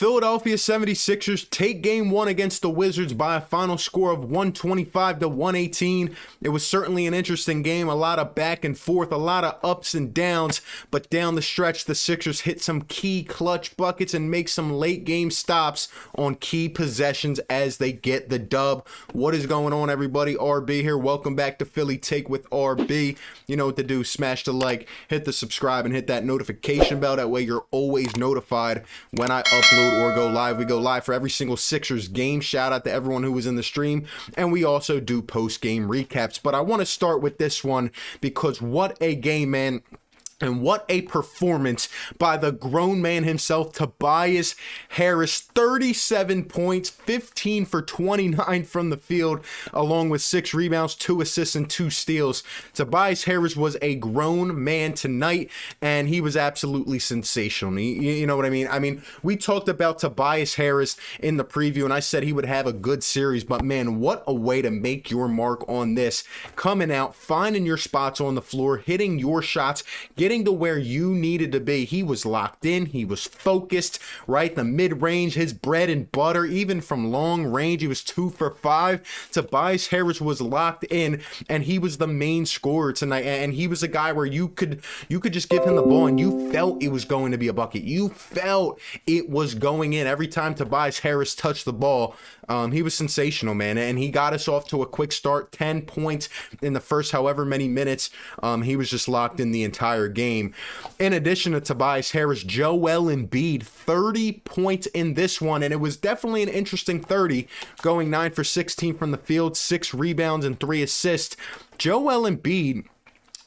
Philadelphia 76ers take game one against the Wizards by a final score of 125 to 118. It was certainly an interesting game, a lot of back and forth, a lot of ups and downs, but down the stretch, the Sixers hit some key clutch buckets and make some late game stops on key possessions as they get the dub. What is going on, everybody? RB here. Welcome back to Philly Take with RB. You know what to do. Smash the like, hit the subscribe, and hit that notification bell. That way you're always notified when I upload or go live. We go live for every single Sixers game. Shout out to everyone who was in the stream. And we also do post game recaps. But I want to start with this one because what a game, man. And what a performance by the grown man himself, Tobias Harris. 37 points, 15 for 29 from the field, along with six rebounds, two assists, and two steals. Tobias Harris was a grown man tonight, and he was absolutely sensational. You, know what I mean? I mean, we talked about Tobias Harris in the preview, and I said he would have a good series, but man, what a way to make your mark on this. Coming out, finding your spots on the floor, hitting your shots, getting getting to where you needed to be. He was locked in, he was focused, right? The mid range, his bread and butter, even from long range, he was two for five. Tobias Harris was locked in, and he was the main scorer tonight. And he was a guy where you could you could just give him the ball and you felt it was going to be a bucket. You felt it was going in every time Tobias Harris touched the ball. Um, he was sensational, man, and he got us off to a quick start. Ten points in the first however many minutes. Um, he was just locked in the entire game. In addition to Tobias Harris, Joel Embiid, 30 points in this one, and it was definitely an interesting 30, going nine for 16 from the field, six rebounds and three assists. Joel Embiid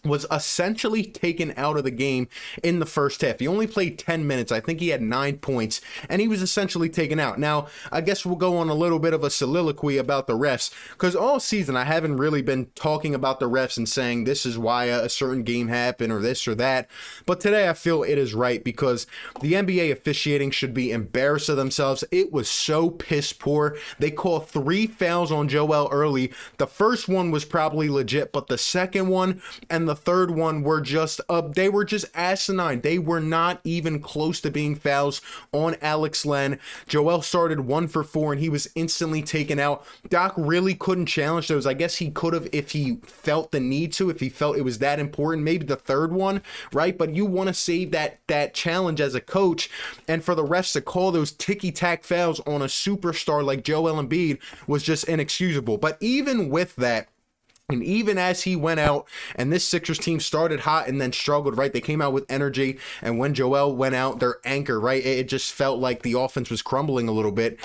was essentially taken out of the game in the first half. He only played 10 minutes. I think he had nine points, and he was essentially taken out. Now, I guess we'll go on a little bit of a soliloquy about the refs, because all season I haven't really been talking about the refs and saying this is why a certain game happened or this or that. But today I feel it is right because the NBA officiating should be embarrassed of themselves. It was so piss poor. They called three fouls on Joel early. The first one was probably legit, but the second one and the the third one were just uh, they were just asinine. They were not even close to being fouls on Alex Len. Joel started one for four and he was instantly taken out. Doc really couldn't challenge those. I guess he could have if he felt the need to, if he felt it was that important. Maybe the third one, right? But you want to save that that challenge as a coach, and for the refs to call those ticky tack fouls on a superstar like Joel Embiid was just inexcusable. But even with that. And even as he went out, and this Sixers team started hot and then struggled, right? They came out with energy, and when Joel went out, their anchor, right? It just felt like the offense was crumbling a little bit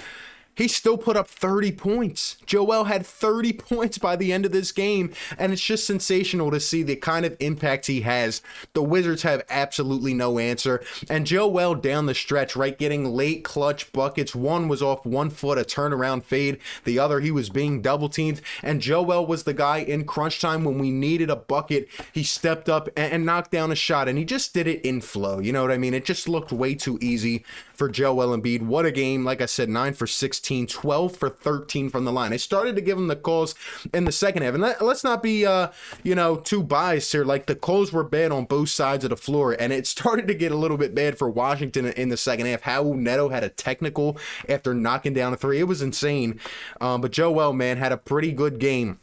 he still put up 30 points. Joel had 30 points by the end of this game, and it's just sensational to see the kind of impact he has. The Wizards have absolutely no answer, and Joel down the stretch, right, getting late clutch buckets. One was off one foot, a turnaround fade. The other, he was being double teamed, and Joel was the guy in crunch time when we needed a bucket. He stepped up and, knocked down a shot, and he just did it in flow. You know what I mean? It just looked way too easy for Joel Embiid. What a game. Like I said, 9 for 16, 12 for 13 from the line. I started to give him the calls in the second half. And let, us not be, uh, you know, too biased here. Like the calls were bad on both sides of the floor. And it started to get a little bit bad for Washington in the second half. Raul Neto had a technical after knocking down a three. It was insane. Um, but Joel, man, had a pretty good game.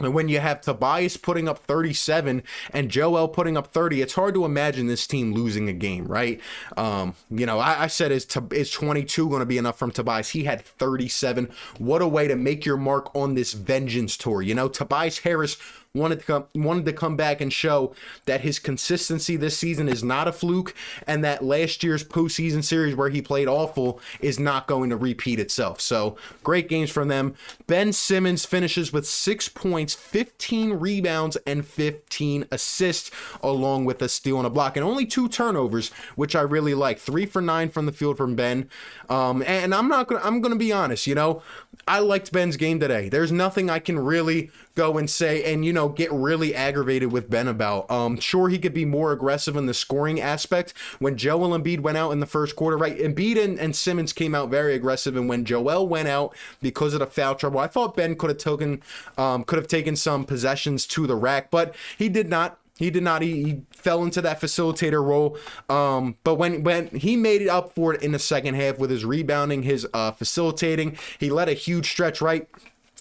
And when you have Tobias putting up 37 and Joel putting up 30, it's hard to imagine this team losing a game, right? Um, you know, I, I said, is, is 22 going to be enough from Tobias? He had 37. What a way to make your mark on this vengeance tour. You know, Tobias Harris wanted to come wanted to come back and show that his consistency this season is not a fluke, and that last year's postseason series where he played awful is not going to repeat itself. So great games from them. Ben Simmons finishes with six points, 15 rebounds, and 15 assists, along with a steal and a block, and only two turnovers, which I really like. Three for nine from the field from Ben. Um, and I'm not gonna I'm gonna be honest, you know, I liked Ben's game today. There's nothing I can really go and say and you know get really aggravated with Ben about. Um, sure he could be more aggressive in the scoring aspect. When Joel Embiid went out in the first quarter, right? Embiid and, and Simmons came out very aggressive, and when Joel went out because of the foul trouble, I thought Ben could have taken um, could have taken some possessions to the rack, but he did not. He did not. He, he, fell into that facilitator role. Um, but when when he made it up for it in the second half with his rebounding, his uh, facilitating, he led a huge stretch right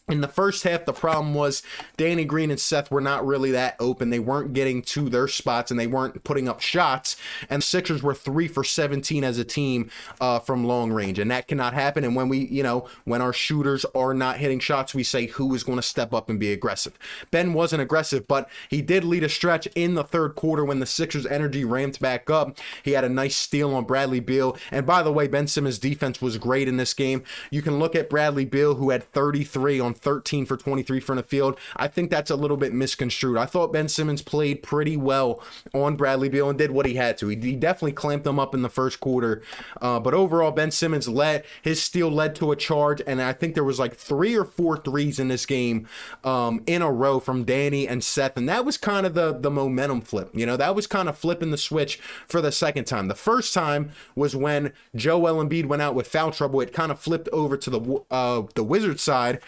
in the first half, the problem was Danny Green and Seth were not really that open. They weren't getting to their spots and they weren't putting up shots. And the Sixers were three for 17 as a team uh, from long range. And that cannot happen. And when we, you know, when our shooters are not hitting shots, we say who is going to step up and be aggressive. Ben wasn't aggressive, but he did lead a stretch in the third quarter when the Sixers' energy ramped back up. He had a nice steal on Bradley Beal. And by the way, Ben Simmons' defense was great in this game. You can look at Bradley Beal, who had 33 on 13 for 23 from the field. I think that's a little bit misconstrued. I thought Ben Simmons played pretty well on Bradley Beal and did what he had to. He, he definitely clamped them up in the first quarter. Uh, but overall, Ben Simmons led, his steal led to a charge, and I think there was like three or four threes in this game um, in a row from Danny and Seth, and that was kind of the, the momentum flip. You know, that was kind of flipping the switch for the second time. The first time was when Joel Embiid went out with foul trouble. It kind of flipped over to the uh, the Wizard side.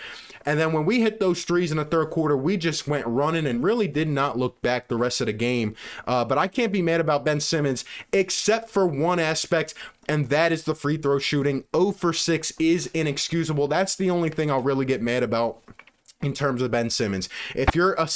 And then when we hit those threes in the third quarter, we just went running and really did not look back the rest of the game. Uh, but I can't be mad about Ben Simmons, except for one aspect and that is the free throw shooting. 0 for 6 is inexcusable. That's the only thing I'll really get mad about in terms of Ben Simmons. If you're uh,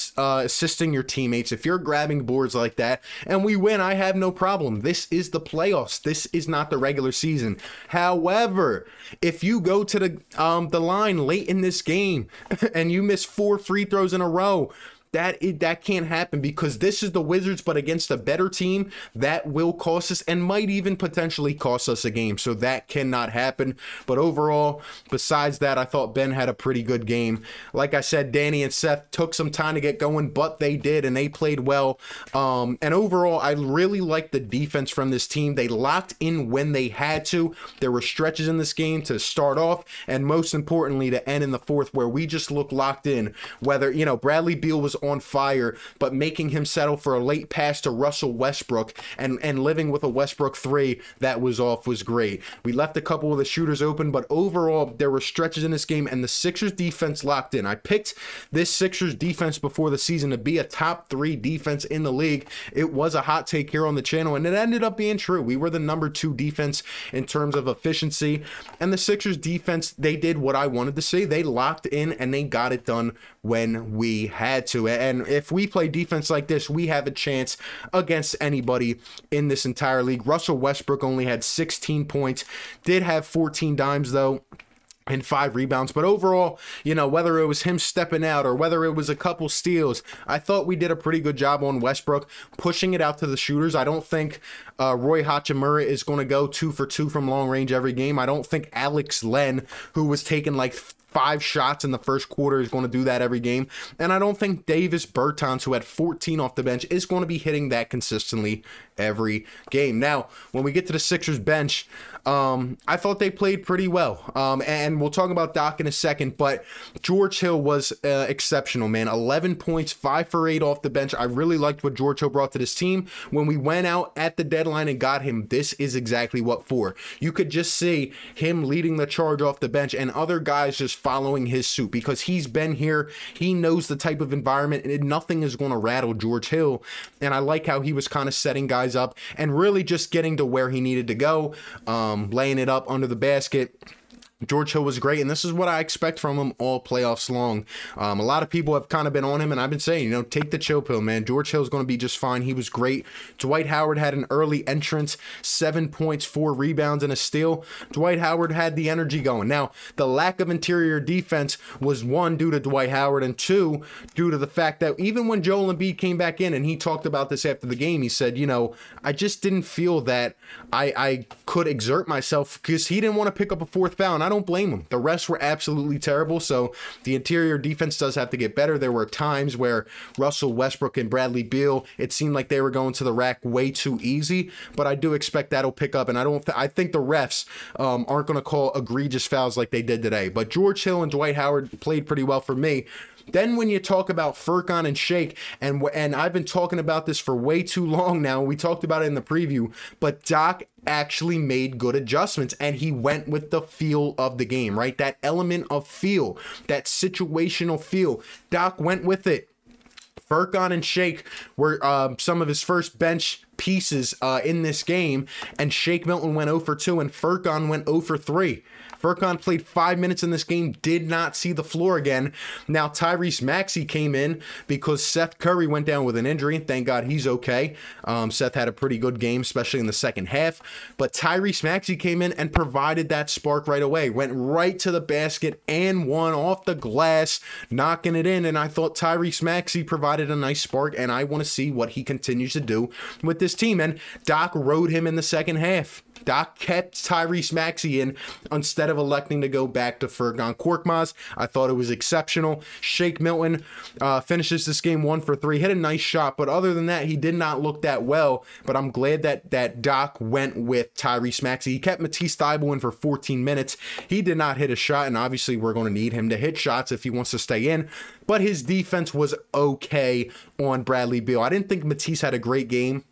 assisting your teammates, if you're grabbing boards like that, and we win, I have no problem. This is the playoffs. This is not the regular season. However, if you go to the um, the line late in this game and you miss four free throws in a row, that it, that can't happen because this is the Wizards, but against a better team that will cost us and might even potentially cost us a game. So that cannot happen. But overall, besides that, I thought Ben had a pretty good game. Like I said, Danny and Seth took some time to get going, but they did and they played well. Um, and overall, I really liked the defense from this team. They locked in when they had to. There were stretches in this game to start off, and most importantly, to end in the fourth, where we just looked locked in. Whether you know Bradley Beal was on fire, but making him settle for a late pass to Russell Westbrook and, and living with a Westbrook three that was off was great. We left a couple of the shooters open, but overall, there were stretches in this game, and the Sixers defense locked in. I picked this Sixers defense before the season to be a top three defense in the league. It was a hot take here on the channel, and it ended up being true. We were the number two defense in terms of efficiency, and the Sixers defense, they did what I wanted to see. They locked in and they got it done when we had to. And if we play defense like this, we have a chance against anybody in this entire league. Russell Westbrook only had 16 points, did have 14 dimes though and five rebounds. But overall, you know, whether it was him stepping out or whether it was a couple steals, I thought we did a pretty good job on Westbrook pushing it out to the shooters. I don't think uh, Rui Hachimura is going to go two for two from long range every game. I don't think Alex Len, who was taking like five shots in the first quarter is going to do that every game. And I don't think Davis Bertans, who had 14 off the bench, is going to be hitting that consistently every game. Now, when we get to the Sixers bench, um, I thought they played pretty well. Um, and we'll talk about Doc in a second, but George Hill was uh, exceptional, man. 11 points, 5 for 8 off the bench. I really liked what George Hill brought to this team. When we went out at the deadline and got him, this is exactly what for. You could just see him leading the charge off the bench and other guys just following his suit because he's been here. He knows the type of environment, and nothing is going to rattle George Hill. And I like how he was kind of setting guys up and really just getting to where he needed to go. Um, laying it up under the basket. George Hill was great, and this is what I expect from him all playoffs long. Um, a lot of people have kind of been on him, and I've been saying, you know, take the chill pill, man. George Hill's going to be just fine. He was great. Dwight Howard had an early entrance, seven points, four rebounds, and a steal. Dwight Howard had the energy going. Now, the lack of interior defense was one due to Dwight Howard, and two due to the fact that even when Joel Embiid came back in, and he talked about this after the game, he said, you know, I just didn't feel that I I could exert myself because he didn't want to pick up a fourth foul, and I don't blame him. The rest were absolutely terrible. So the interior defense does have to get better. There were times where Russell Westbrook and Bradley Beal, it seemed like they were going to the rack way too easy. But I do expect that'll pick up. And I don't. Th- I think the refs um, aren't going to call egregious fouls like they did today. But George Hill and Dwight Howard played pretty well for me. Then when you talk about Furkan and Shake, and and I've been talking about this for way too long now. We talked about it in the preview, but Doc actually made good adjustments and he went with the feel of the game, right? That element of feel, that situational feel. Doc went with it. Furkan and Shake were uh, some of his first bench pieces uh, in this game, and Shake Milton went 0 for 2, and Furkan went 0 for 3. Furkan played five minutes in this game, did not see the floor again. Now, Tyrese Maxey came in because Seth Curry went down with an injury. Thank God he's okay. Um, Seth had a pretty good game, especially in the second half. But Tyrese Maxey came in and provided that spark right away. Went right to the basket and one off the glass, knocking it in. And I thought Tyrese Maxey provided a nice spark, and I want to see what he continues to do with this team. And Doc rode him in the second half. Doc kept Tyrese Maxey in instead of electing to go back to Furkan Korkmaz. I thought it was exceptional. Shake Milton uh, finishes this game one for three, hit a nice shot, but other than that, he did not look that well. But I'm glad that that Doc went with Tyrese Maxey. He kept Matisse Thybulle in for 14 minutes. He did not hit a shot, and obviously we're going to need him to hit shots if he wants to stay in. But his defense was okay on Bradley Beal. I didn't think Matisse had a great game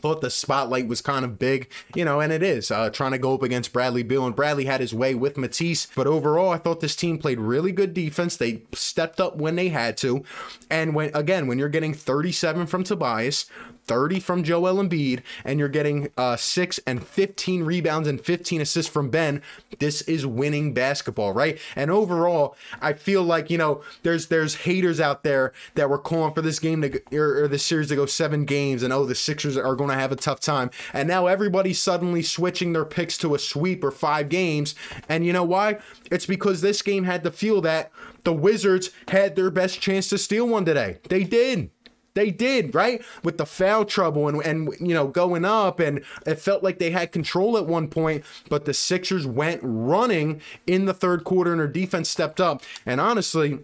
thought the spotlight was kind of big, you know, and it is uh, trying to go up against Bradley Beal, and Bradley had his way with Matisse. But overall, I thought this team played really good defense. They stepped up when they had to, and when again, when you're getting 37 from Tobias, 30 from Joel Embiid, and you're getting uh, six and 15 rebounds and 15 assists from Ben. This is winning basketball, right? And overall, I feel like you know there's there's haters out there that were calling for this game to or, or this series to go seven games, and oh the Sixers are going to have a tough time. And now everybody's suddenly switching their picks to a sweep or five games, and you know why? It's because this game had to feel that the Wizards had their best chance to steal one today. They did. They did, right? With the foul trouble and, and you know, going up, and it felt like they had control at one point, but the Sixers went running in the third quarter and their defense stepped up. And honestly,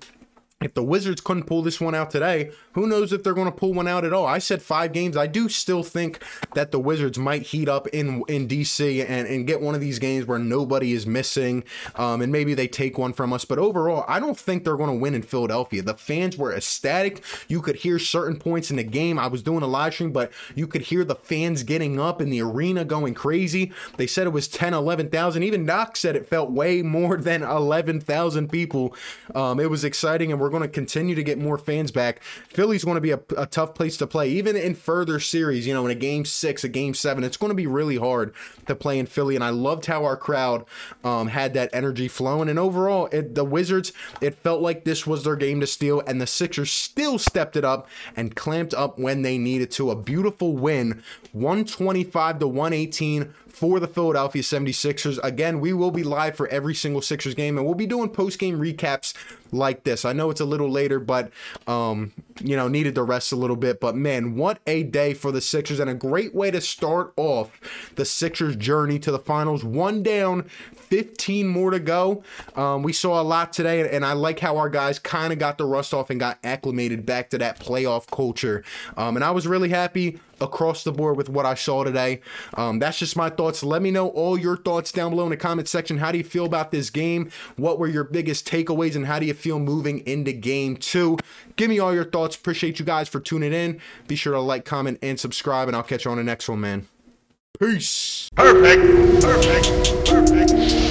if the Wizards couldn't pull this one out today, who knows if they're going to pull one out at all? I said five games. I do still think that the Wizards might heat up in in DC and, and get one of these games where nobody is missing, um, and maybe they take one from us. But overall, I don't think they're going to win in Philadelphia. The fans were ecstatic. You could hear certain points in the game. I was doing a live stream, but you could hear the fans getting up in the arena going crazy. They said it was 10, 11,000. Even Doc said it felt way more than 11,000 people. Um, it was exciting, and we're going to continue to get more fans back. Philly's going to be a, a, tough place to play, even in further series. You know, in a game six, a game seven, it's going to be really hard to play in Philly. And I loved how our crowd um, had that energy flowing. And overall, it, the Wizards, it felt like this was their game to steal, and the Sixers still stepped it up and clamped up when they needed to. A beautiful win, 125 to 118 for the Philadelphia 76ers. Again, we will be live for every single Sixers game and we'll be doing post game recaps like this. I know it's a little later, but um, you know, needed to rest a little bit. But man, what a day for the Sixers and a great way to start off the Sixers journey to the finals. One down, 15 more to go. Um, we saw a lot today, and I like how our guys kind of got the rust off and got acclimated back to that playoff culture. Um, and I was really happy across the board with what I saw today. Um, that's just my thoughts. Let me know all your thoughts down below in the comment section. How do you feel about this game? What were your biggest takeaways, and how do you feel moving into game two? Give me all your thoughts. Appreciate you guys for tuning in. Be sure to like, comment, and subscribe, and I'll catch you on the next one, man. Peace. Perfect. Perfect. Perfect.